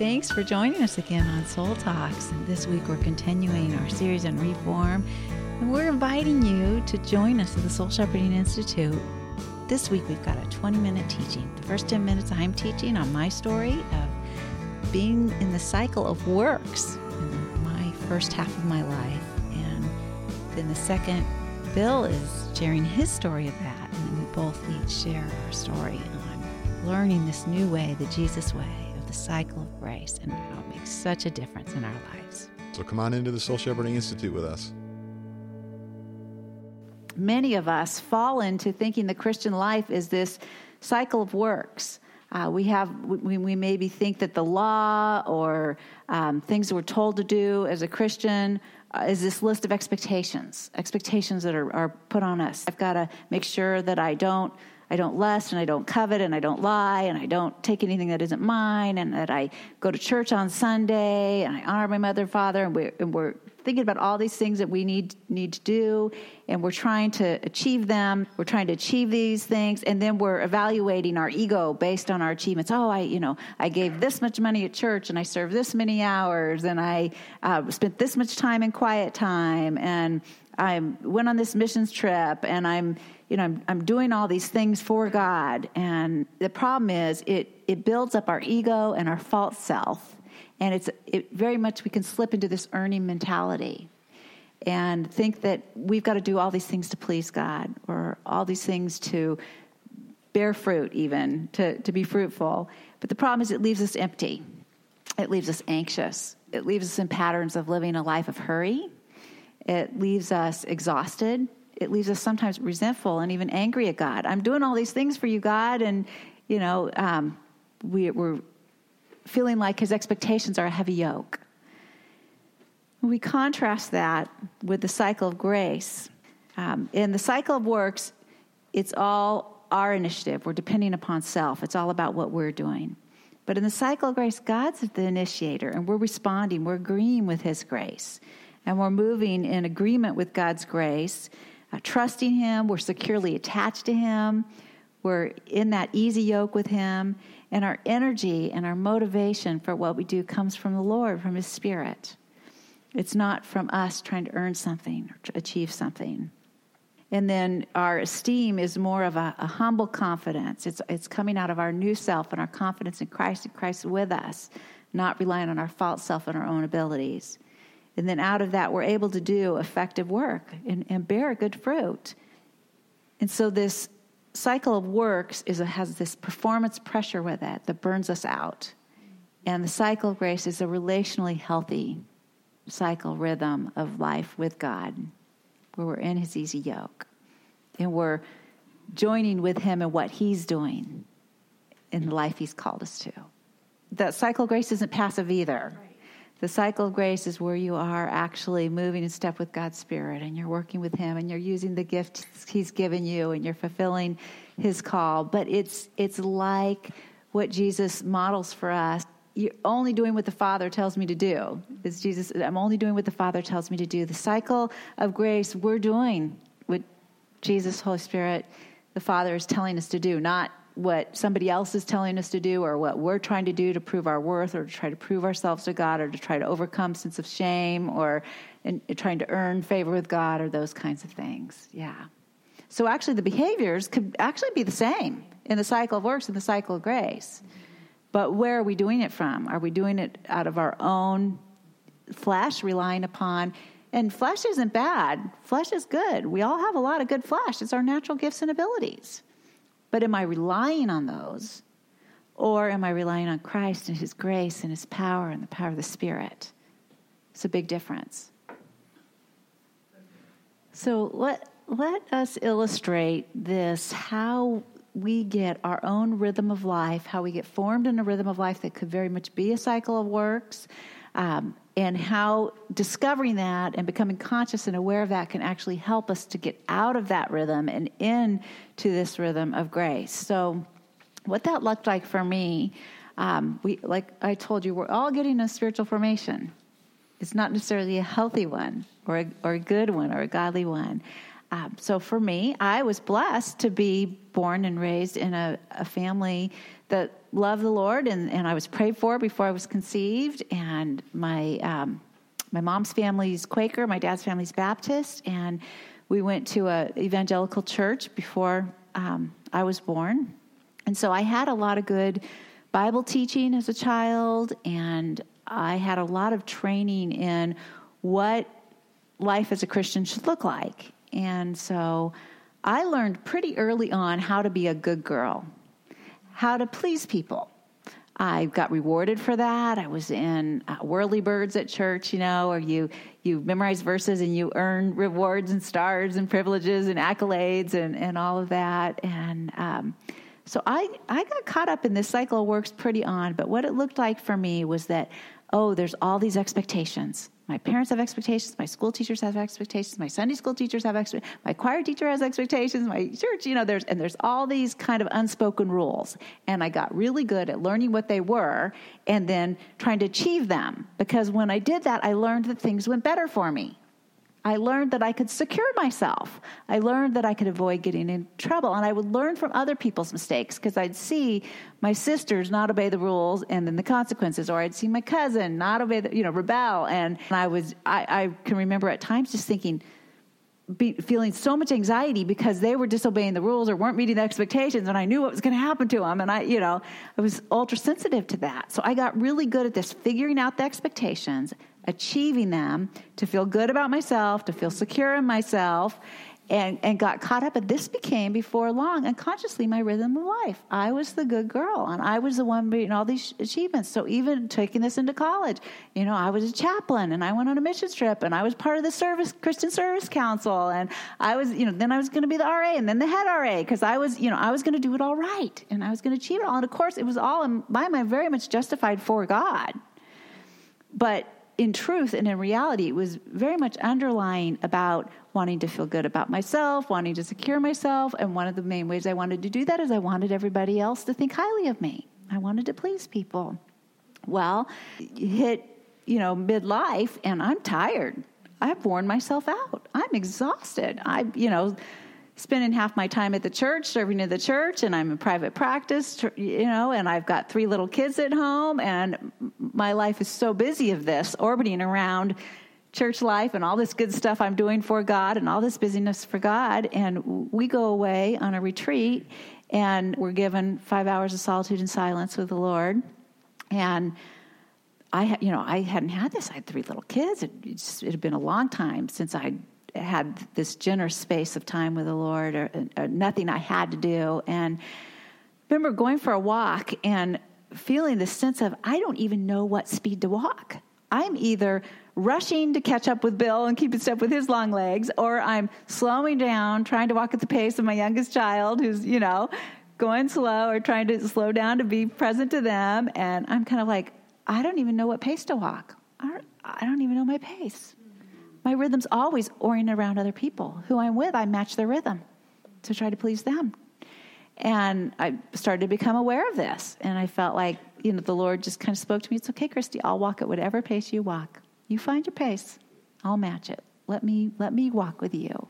Thanks for joining us again on Soul Talks. And this week we're continuing our series on reform, and we're inviting you to join us at the Soul Shepherding Institute. This week we've got a 20 minute teaching. The first 10 minutes I'm teaching on my story of being in the cycle of works in my first half of my life. And then the second, Bill is sharing his story of that. And we both each share our story on learning this new way, the Jesus way the cycle of grace and how it makes such a difference in our lives. So come on into the Soul Shepherding Institute with us. Many of us fall into thinking the Christian life is this cycle of works. Uh, we have we, we, maybe think that the law or um, things we're told to do as a Christian uh, is this list of expectations, expectations that are, are put on us. I've got to make sure that I don't I don't lust and I don't covet and I don't lie and I don't take anything that isn't mine and that I go to church on Sunday and I honor my mother and father and we're, and we're thinking about all these things that we need need to do and we're trying to achieve them. We're trying to achieve these things and then we're evaluating our ego based on our achievements. Oh i you know i gave this much money at church and i served this many hours and i uh, spent this much time in quiet time and i went on this missions trip and i'm you know I'm, I'm doing all these things for god. And the problem is it it builds up our ego and our false self. And it's it very much we can slip into this earning mentality and think that we've got to do all these things to please God or all these things to bear fruit, even to, to be fruitful. But the problem is, it leaves us empty, it leaves us anxious, it leaves us in patterns of living a life of hurry, it leaves us exhausted. It leaves us sometimes resentful and even angry at God. I'm doing all these things for you, God, and you know um, we, we're feeling like his expectations are a heavy yoke. We contrast that with the cycle of grace. Um, in the cycle of works, it's all our initiative. We're depending upon self, it's all about what we're doing. But in the cycle of grace, God's the initiator, and we're responding, we're agreeing with His grace, and we're moving in agreement with God's grace, uh, trusting Him, we're securely attached to Him, we're in that easy yoke with Him, and our energy and our motivation for what we do comes from the Lord, from His Spirit. It's not from us trying to earn something or achieve something. And then our esteem is more of a, a, humble confidence. It's, it's coming out of our new self and our confidence in Christ and Christ with us, not relying on our false self and our own abilities. And then out of that, we're able to do effective work and, and bear good fruit. And so this cycle of works is a, has this performance pressure with it that burns us out. And the cycle of grace is a relationally healthy cycle rhythm of life with God, where we're in His easy yoke and we're joining with Him in what He's doing in the life He's called us to. That cycle of grace isn't passive either. Right. The cycle of grace is where you are actually moving in step with God's Spirit and you're working with Him and you're using the gifts He's given you and you're fulfilling His call. But it's, it's like what Jesus models for us. You're only doing what the Father tells me to do. It's Jesus, I'm only doing what the Father tells me to do. The cycle of grace, we're doing what Jesus, Holy Spirit, the Father is telling us to do, not what somebody else is telling us to do or what we're trying to do to prove our worth or to try to prove ourselves to God or to try to overcome sense of shame or in, in trying to earn favor with God or those kinds of things. Yeah. So actually the behaviors could actually be the same in the cycle of works and the cycle of grace. But where are we doing it from? Are we doing it out of our own flesh, relying upon and flesh isn't bad. Flesh is good. We all have a lot of good flesh. It's our natural gifts and abilities. But am I relying on those? Or am I relying on Christ and His grace and His power and the power of the Spirit? It's a big difference. So let, let us illustrate this how we get our own rhythm of life, how we get formed in a rhythm of life that could very much be a cycle of works, um, and how discovering that and becoming conscious and aware of that can actually help us to get out of that rhythm and into this rhythm of grace. So, what that looked like for me, um, we like I told you, we're all getting a spiritual formation. It's not necessarily a healthy one or a, or a good one or a godly one. Um, so for me, I was blessed to be born and raised in a, a family that loved the Lord, and, and I was prayed for before I was conceived. And my um, my mom's family's Quaker, my dad's family's Baptist, and we went to a evangelical church before um, I was born. And so I had a lot of good Bible teaching as a child, and I had a lot of training in what life as a Christian should look like. And so I learned pretty early on how to be a good girl, how to please people. I got rewarded for that. I was in uh, Whirlybirds at church, you know, where you you memorize verses and you earn rewards and stars and privileges and accolades and, and all of that. And um, so I I got caught up in this cycle of works pretty on. But what it looked like for me was that oh, there's all these expectations my parents have expectations. My school teachers have expectations. My Sunday school teachers have expectations. My choir teacher has expectations. My church, you know, there's and there's all these kind of unspoken rules. And I got really good at learning what they were and then trying to achieve them. Because when I did that, I learned that things went better for me. I learned that I could secure myself. I learned that I could avoid getting in trouble. And I would learn from other people's mistakes because I'd see my sisters not obey the rules and then the consequences, or I'd see my cousin not obey the, you know, rebel. And I was, I, I can remember at times just thinking, be, feeling so much anxiety because they were disobeying the rules or weren't meeting the expectations and I knew what was going to happen to them and I you know I was ultra sensitive to that. So I got really good at this figuring out the expectations achieving them to feel good about myself, to feel secure in myself, and, and got caught up. And this became, before long, unconsciously my rhythm of life. I was the good girl, and I was the one beating all these achievements. So even taking this into college, you know, I was a chaplain, and I went on a mission trip, and I was part of the service Christian Service Council, and I was, you know, then I was going to be the RA, and then the head RA, because I was, you know, I was going to do it all right, and I was going to achieve it all. And of course, it was all in my mind very much justified for God. But in truth and in reality, it was very much underlying about wanting to feel good about myself, wanting to secure myself. And one of the main ways I wanted to do that is I wanted everybody else to think highly of me. I wanted to please people. Well, hit, you know, midlife and I'm tired. I've worn myself out. I'm exhausted. I, you know, spending half my time at the church, serving in the church, and I'm in private practice, you know, and I've got three little kids at home, and my life is so busy of this, orbiting around church life and all this good stuff I'm doing for God and all this busyness for God. And we go away on a retreat, and we're given five hours of solitude and silence with the Lord. And I, you know, I hadn't had this. I had three little kids. It, it had been a long time since I'd had this generous space of time with the Lord, or, or nothing I had to do. And I remember going for a walk and feeling this sense of I don't even know what speed to walk. I'm either rushing to catch up with Bill and keep in step with his long legs, or I'm slowing down, trying to walk at the pace of my youngest child, who's you know going slow, or trying to slow down to be present to them. And I'm kind of like, I don't even know what pace to walk. I don't, I don't even know my pace my rhythm's always oriented around other people. Who I'm with, I match their rhythm to try to please them. And I started to become aware of this. And I felt like, you know, the Lord just kind of spoke to me. It's okay, Christy, I'll walk at whatever pace you walk. You find your pace. I'll match it. Let me let me walk with you.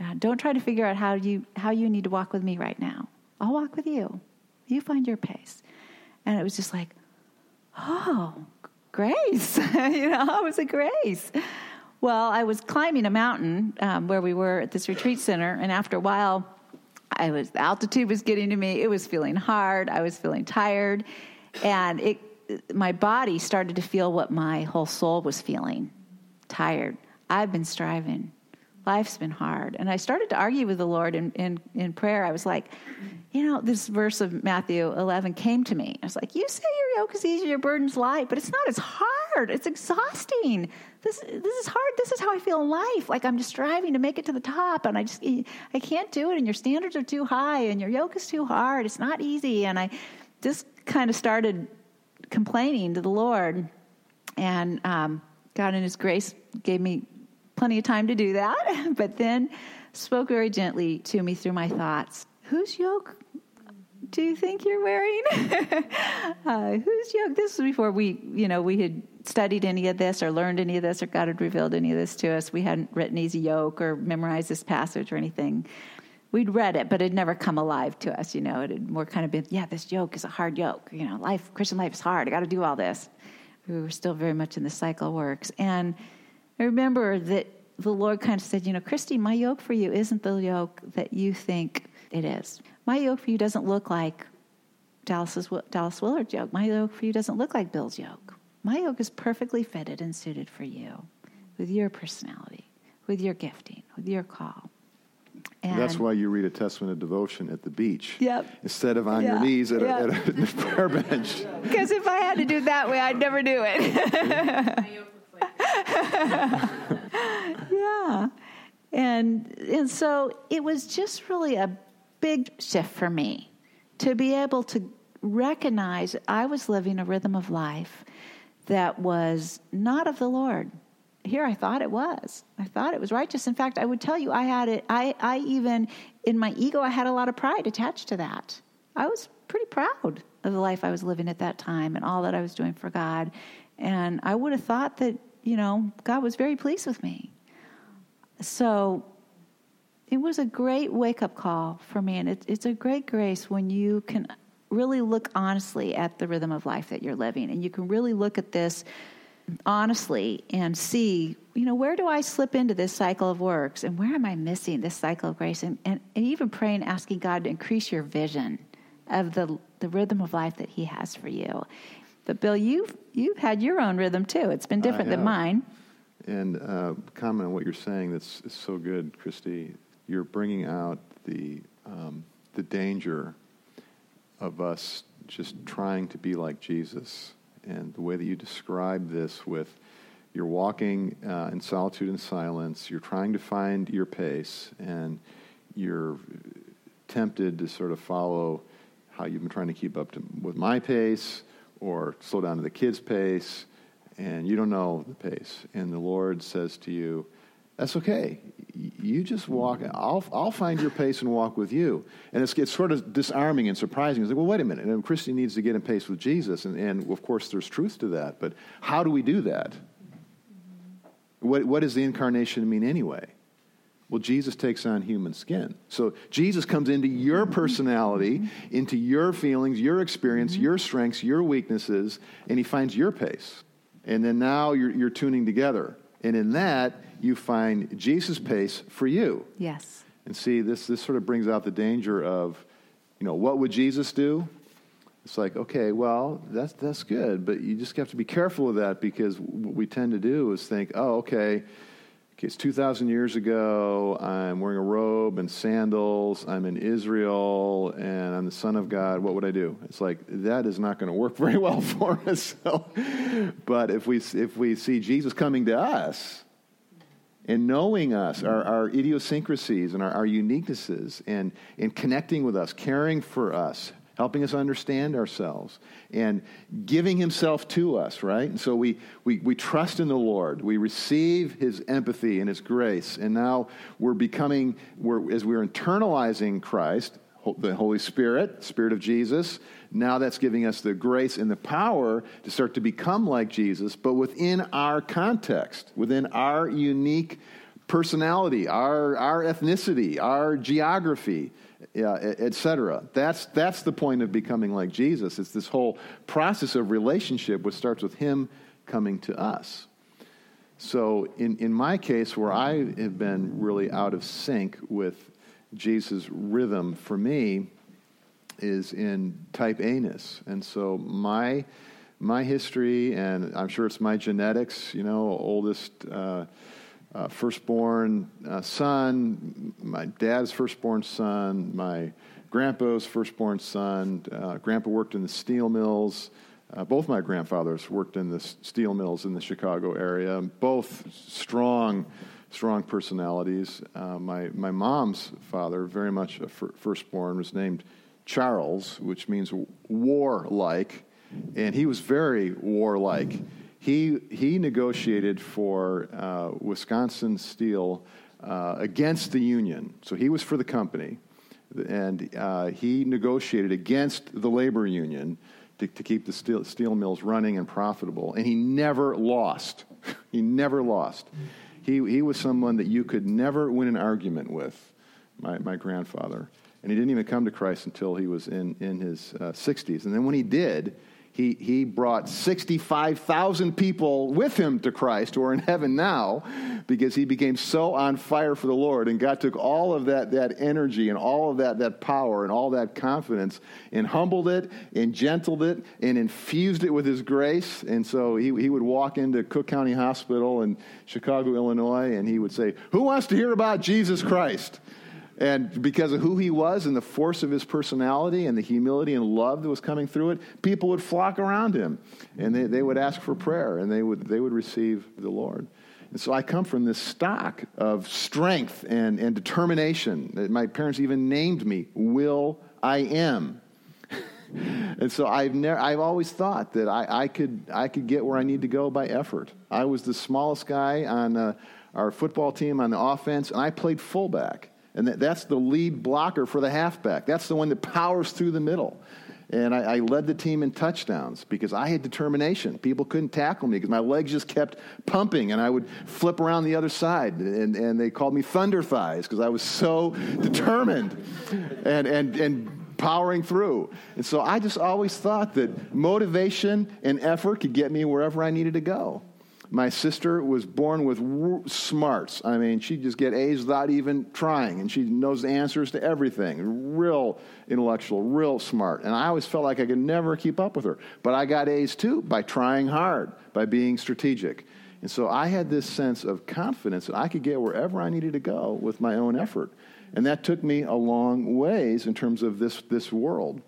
Uh, don't try to figure out how you how you need to walk with me right now. I'll walk with you. You find your pace. And it was just like, oh, grace. you know, it was a grace. Well, I was climbing a mountain um, where we were at this retreat center, and after a while, I was the altitude was getting to me. It was feeling hard. I was feeling tired, and it my body started to feel what my whole soul was feeling tired. I've been striving. Life's been hard. And I started to argue with the Lord in, in, in prayer. I was like, you know, this verse of Matthew 11 came to me. I was like, you say yoke is easy, your burden's light, but it's not. It's hard. It's exhausting this this is hard. This is how I feel in life. Like I'm just striving to make it to the top, and I just I can't do it. And your standards are too high, and your yoke is too hard. It's not easy. And I just kind of started complaining to the Lord, and um, God in His grace gave me plenty of time to do that. but then spoke very gently to me through my thoughts. Whose yoke do you think you're wearing? uh, whose yoke? This was before we, you know, we had studied any of this or learned any of this or God had revealed any of this to us. We hadn't written Easy Yoke or memorized this passage or anything. We'd read it, but it had never come alive to us, you know. It had more kind of been, yeah, this yoke is a hard yoke. You know, life, Christian life is hard. I got to do all this. We were still very much in the cycle works. And I remember that the Lord kind of said, you know, Christy, my yoke for you isn't the yoke that you think it is. My yoke for you doesn't look like Dallas's, Dallas Willard's yoke. My yoke for you doesn't look like Bill's yoke. My yoke is perfectly fitted and suited for you with your personality, with your gifting, with your call. And That's why you read a Testament of devotion at the beach. Yep. Instead of on yeah. your knees at, yep. a, at a prayer bench. Because if I had to do it that way, I'd never do it. yeah. And and so it was just really a big shift for me to be able to recognize I was living a rhythm of life that was not of the Lord. Here I thought it was. I thought it was righteous. In fact, I would tell you I had it I, I even in my ego I had a lot of pride attached to that. I was pretty proud of the life I was living at that time and all that I was doing for God. And I would have thought that, you know, God was very pleased with me. So it was a great wake up call for me. And it, it's a great grace when you can really look honestly at the rhythm of life that you're living. And you can really look at this honestly and see, you know, where do I slip into this cycle of works and where am I missing this cycle of grace? And, and, and even praying, asking God to increase your vision of the, the rhythm of life that He has for you. But Bill, you've, you've had your own rhythm too. It's been different than mine. And uh, comment on what you're saying that's so good, Christy. You're bringing out the, um, the danger of us just trying to be like Jesus. And the way that you describe this with you're walking uh, in solitude and silence, you're trying to find your pace, and you're tempted to sort of follow how you've been trying to keep up to, with my pace or slow down to the kids' pace, and you don't know the pace. And the Lord says to you, that's okay. You just walk. I'll, I'll find your pace and walk with you. And it's, it's sort of disarming and surprising. It's like, well, wait a minute. And Christy needs to get in pace with Jesus. And, and of course, there's truth to that. But how do we do that? What, what does the incarnation mean anyway? Well, Jesus takes on human skin. So Jesus comes into your personality, into your feelings, your experience, mm-hmm. your strengths, your weaknesses, and he finds your pace. And then now you're, you're tuning together. And in that, you find Jesus' pace for you. Yes. And see, this, this sort of brings out the danger of, you know, what would Jesus do? It's like, okay, well, that's, that's good, but you just have to be careful of that because what we tend to do is think, oh, okay, okay, it's 2,000 years ago, I'm wearing a robe and sandals, I'm in Israel, and I'm the Son of God. What would I do? It's like, that is not going to work very well for us. So, but if we, if we see Jesus coming to us, and knowing us, our, our idiosyncrasies and our, our uniquenesses, and, and connecting with us, caring for us, helping us understand ourselves, and giving himself to us, right? And so we, we, we trust in the Lord. We receive his empathy and his grace. And now we're becoming, we're, as we're internalizing Christ, the Holy Spirit, Spirit of Jesus. Now that's giving us the grace and the power to start to become like Jesus, but within our context, within our unique personality, our, our ethnicity, our geography, yeah, etc. That's, that's the point of becoming like Jesus. It's this whole process of relationship which starts with Him coming to us. So, in, in my case, where I have been really out of sync with Jesus' rhythm for me is in type Aness. And so my my history, and I'm sure it's my genetics, you know, oldest uh, uh, firstborn uh, son, my dad's firstborn son, my grandpa's firstborn son. Uh, grandpa worked in the steel mills. Uh, both my grandfathers worked in the steel mills in the Chicago area. Both strong strong personalities. Uh, my, my mom's father, very much a fir- firstborn, was named Charles, which means warlike, and he was very warlike. He, he negotiated for uh, Wisconsin Steel uh, against the Union. So he was for the company. and uh, he negotiated against the labor union to, to keep the steel, steel, mills running and profitable, and he never lost. he never lost. He, he was someone that you could never win an argument with, my, my grandfather. And he didn't even come to Christ until he was in, in his uh, 60s. And then when he did, he, he brought 65,000 people with him to Christ who are in heaven now because he became so on fire for the Lord. And God took all of that, that energy and all of that, that power and all that confidence and humbled it and gentled it and infused it with his grace. And so he, he would walk into Cook County Hospital in Chicago, Illinois, and he would say, Who wants to hear about Jesus Christ? And because of who he was and the force of his personality and the humility and love that was coming through it, people would flock around him and they, they would ask for prayer and they would, they would receive the Lord. And so I come from this stock of strength and, and determination. My parents even named me Will I Am. and so I've, never, I've always thought that I, I, could, I could get where I need to go by effort. I was the smallest guy on uh, our football team on the offense, and I played fullback. And that's the lead blocker for the halfback. That's the one that powers through the middle. And I, I, led the team in touchdowns because I had determination. People couldn't tackle me because my legs just kept pumping, and I would flip around the other side. And, and they called me Thunder Thighs because I was so determined and, and, and powering through. And so I just always thought that motivation and effort could get me wherever I needed to go. My sister was born with smarts. I mean, she'd just get A's without even trying, and she knows the answers to everything. Real intellectual, real smart. And I always felt like I could never keep up with her. But I got A's too by trying hard, by being strategic. And so I had this sense of confidence that I could get wherever I needed to go with my own effort. And that took me a long ways in terms of this, this world.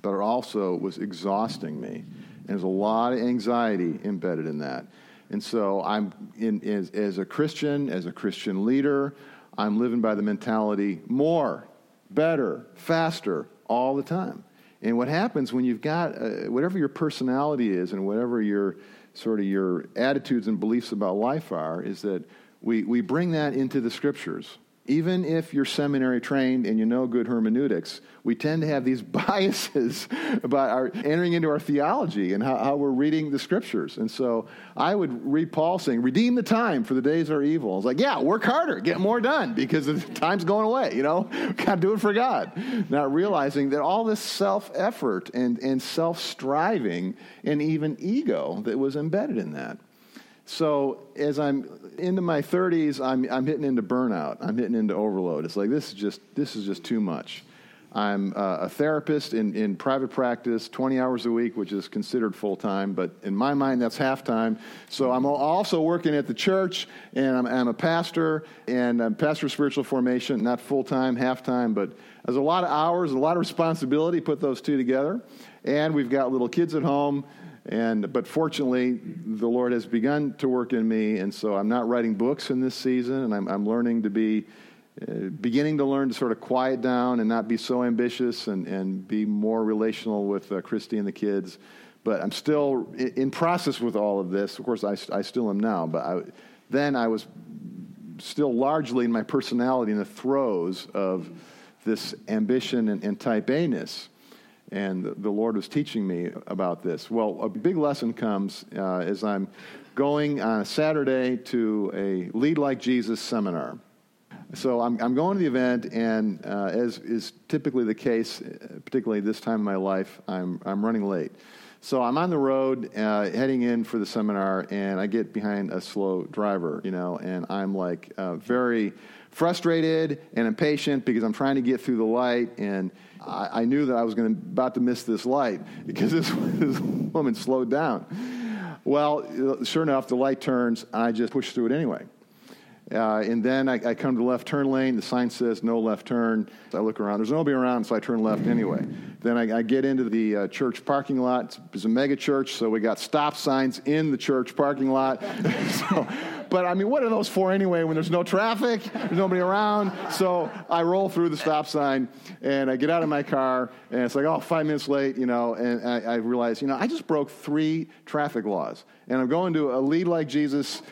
But it also was exhausting me. And there's a lot of anxiety embedded in that. And so I'm in, as, as a Christian, as a Christian leader, I'm living by the mentality more, better, faster, all the time. And what happens when you've got uh, whatever your personality is and whatever your sort of your attitudes and beliefs about life are, is that we, we bring that into the scriptures even if you're seminary trained and you know good hermeneutics, we tend to have these biases about our entering into our theology and how, how, we're reading the scriptures. And so I would read Paul saying, Redeem the time, for the days are evil. It's like, yeah, work harder, get more done because the time's going away, you know? Gotta do it for God. Not realizing that all this self effort and, and self striving and even ego that was embedded in that. So as I'm into my 30s, I'm, I'm hitting into burnout. I'm hitting into overload. It's like this is just this is just too much. I'm uh, a therapist in, in private practice, 20 hours a week, which is considered full time, but in my mind, that's half time. So I'm also working at the church, and I'm, I'm a pastor, and I'm pastor of spiritual formation, not full time, half time, but there's a lot of hours, a lot of responsibility, put those two together. And we've got little kids at home. And, but fortunately, the Lord has begun to work in me, and so I'm not writing books in this season, and I'm, I'm learning to be, uh, beginning to learn to sort of quiet down and not be so ambitious and, and be more relational with uh, Christy and the kids. But I'm still in process with all of this. Of course, I, I still am now, but I, then I was still largely in my personality in the throes of this ambition and, and type A ness and the Lord was teaching me about this. Well, a big lesson comes uh, as I'm going on a Saturday to a Lead Like Jesus seminar. So I'm, I'm going to the event, and uh, as is typically the case, particularly this time in my life, I'm, I'm running late. So I'm on the road uh, heading in for the seminar, and I get behind a slow driver, you know, and I'm like uh, very frustrated and impatient because I'm trying to get through the light and I, I knew that I was going about to miss this light because this, this woman slowed down. Well, sure enough, the light turns, and I just push through it anyway. Uh, and then I, I, come to the left turn lane. The sign says no left turn. I look around. There's nobody around, so I turn left anyway. Then I, I get into the uh, church parking lot. It's, it's, a mega church, so we got stop signs in the church parking lot. so, but I mean, what are those for anyway when there's no traffic, there's nobody around? So I roll through the stop sign and I get out of my car and it's like, oh, five minutes late, you know, and I, I realize, you know, I just broke three traffic laws and I'm going to a lead like Jesus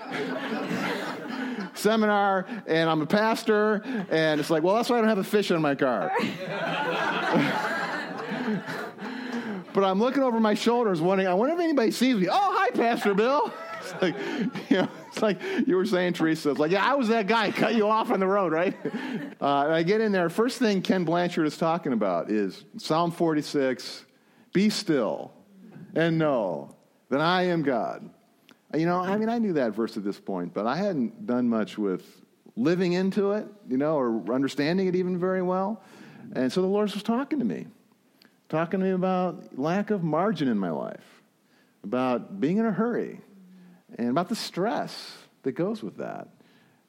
seminar and I'm a pastor. And it's like, well, that's why I don't have a fish in my car. but I'm looking over my shoulders, wondering, I wonder if anybody sees me. Oh, hi, Pastor Bill. It's like, you know, it's like you were saying, Teresa. It's like, yeah, I was that guy, cut you off on the road, right? Uh, I get in there. First thing Ken Blanchard is talking about is Psalm 46 Be still and know that I am God. You know, I mean, I knew that verse at this point, but I hadn't done much with living into it, you know, or understanding it even very well. And so the Lord was talking to me, talking to me about lack of margin in my life, about being in a hurry, and about the stress that goes with that,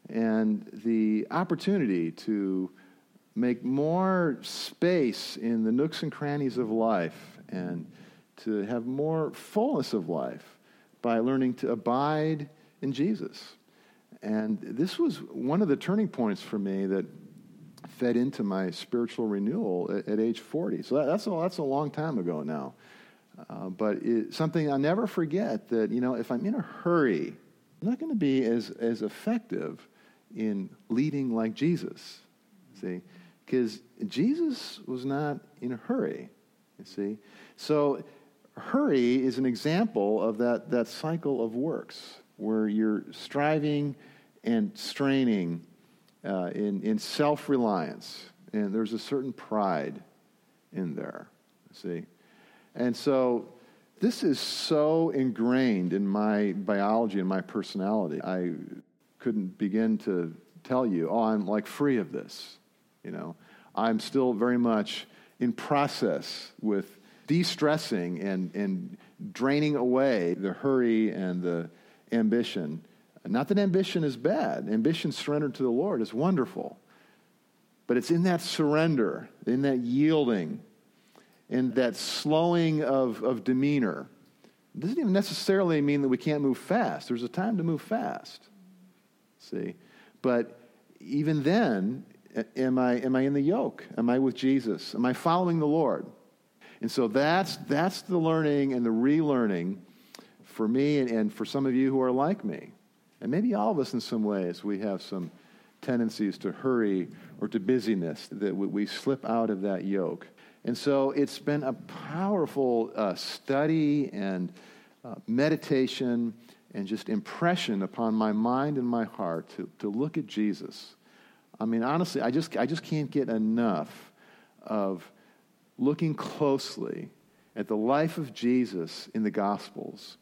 and the opportunity to make more space in the nooks and crannies of life and to have more fullness of life by learning to abide in Jesus. And this was one of the turning points for me that fed into my spiritual renewal at, at age 40. So that, that's, a, that's a long time ago now. Uh, but it's something I'll never forget that, you know, if I'm in a hurry, I'm not going to be as, as effective in leading like Jesus. See? Because Jesus was not in a hurry, you see? So hurry is an example of that, that cycle of works where you're striving and straining uh, in, in self reliance. And there's a certain pride in there, see? And so this is so ingrained in my biology and my personality. I couldn't begin to tell you, oh, I'm like free of this. You know, I'm still very much in process with de stressing and, and draining away the hurry and the ambition. Not that ambition is bad, ambition surrendered to the Lord is wonderful. But it's in that surrender, in that yielding, in that slowing of, of demeanor. Doesn't even necessarily mean that we can't move fast. There's a time to move fast. See? But even then, am I, am I in the yoke? Am I with Jesus? Am I following the Lord? And so that's, that's the learning and the relearning for me and, and for some of you who are like me. And maybe all of us in some ways, we have some tendencies to hurry or to busyness that we slip out of that yoke. And so it's been a powerful uh, study and uh, meditation and just impression upon my mind and my heart to, to look at Jesus. I mean, honestly, I just, I just can't get enough of looking closely at the life of Jesus in the Gospels.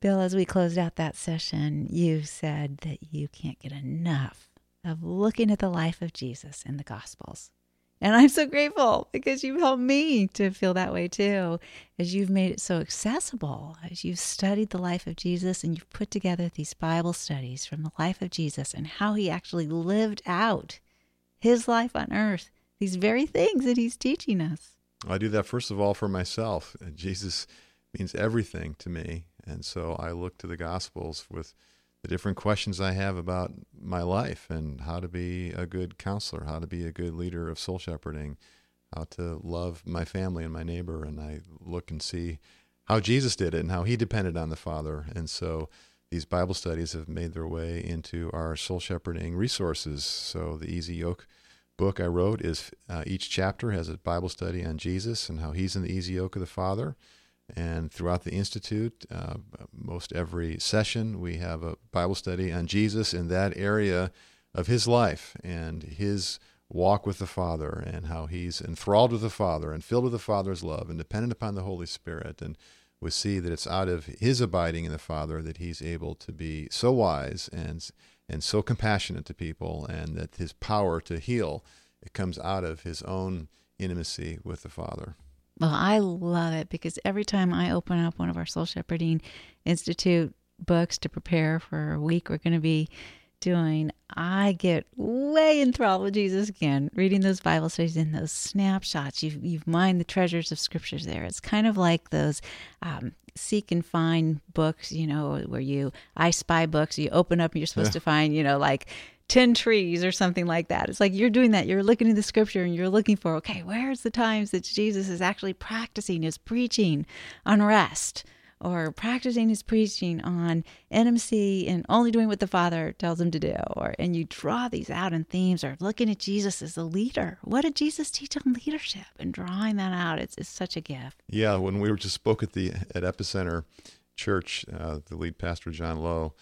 Bill, as we closed out that session, you said that you can't get enough of looking at the life of Jesus in the Gospels. And I'm so grateful because you've helped me to feel that way too, as you've made it so accessible, as you've studied the life of Jesus and you've put together these Bible studies from the life of Jesus and how he actually lived out his life on earth these very things that he's teaching us. I do that first of all for myself. Jesus means everything to me, and so I look to the Gospels with the different questions I have about my life and how to be a good counselor, how to be a good leader of soul shepherding, how to love my family and my neighbor, and I look and see how Jesus did it and how he depended on the Father, and so these Bible studies have made their way into our soul shepherding resources. So the Easy Yoke book I wrote is uh, each chapter has a Bible study on Jesus and how he's in the easy yoke of the Father. And throughout the Institute, uh, most every session, we have a Bible study on Jesus in that area of his life and his walk with the Father and how he's enthralled with the Father and filled with the Father's love and dependent upon the Holy Spirit. And we see that it's out of his abiding in the Father that he's able to be so wise and and so compassionate to people, and that his power to heal it comes out of his own intimacy with the Father. Well, I love it because every time I open up one of our Soul Shepherding Institute books to prepare for a week we're going to be doing, I get way enthralled with Jesus again, reading those Bible studies and those snapshots. You've, you've mined the treasures of scriptures there. It's kind of like those um, seek and find books, you know, where you, I spy books, you open up and you're supposed yeah. to find, you know, like 10 trees or something like that. It's like you're doing that. You're looking in the scripture and you're looking for, okay, where's the times that Jesus is actually practicing his preaching on rest? or practicing his preaching on intimacy and only doing what the Father tells him to do, or and you draw these out in themes, or looking at Jesus as a leader. What did Jesus teach on leadership? And drawing that out, it's, it's such a gift. Yeah, when we were just spoke at the at Epicenter Church, uh, the lead pastor John Lowe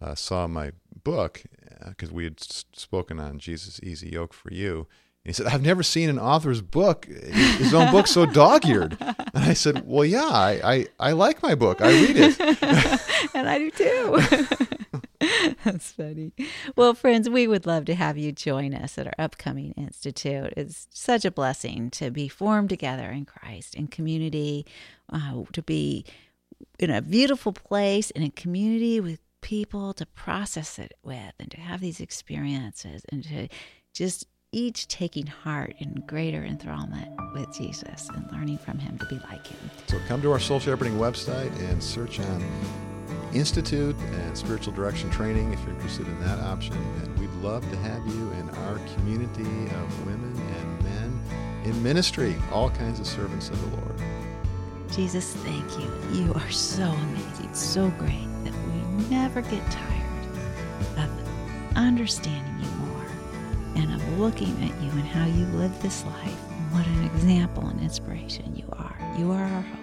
uh, saw my book because uh, we had spoken on Jesus' easy yoke for you he said, I've never seen an author's book, his own book, so dog eared. And I said, Well, yeah, I, I, I like my book. I read it. and I do too. That's funny. Well, friends, we would love to have you join us at our upcoming institute. It's such a blessing to be formed together in Christ, in community, uh, to be in a beautiful place, in a community with people to process it with, and to have these experiences, and to just each taking heart in greater enthrallment with Jesus and learning from him to be like him. So come to our Soul Shepherding website and search on Institute and Spiritual Direction Training if you're interested in that option. And we'd love to have you in our community of women and men in ministry, all kinds of servants of the Lord. Jesus, thank you. You are so amazing, so great never get tired of understanding you more and of looking at you and how you live this life. What an example and inspiration you are. You are our hope.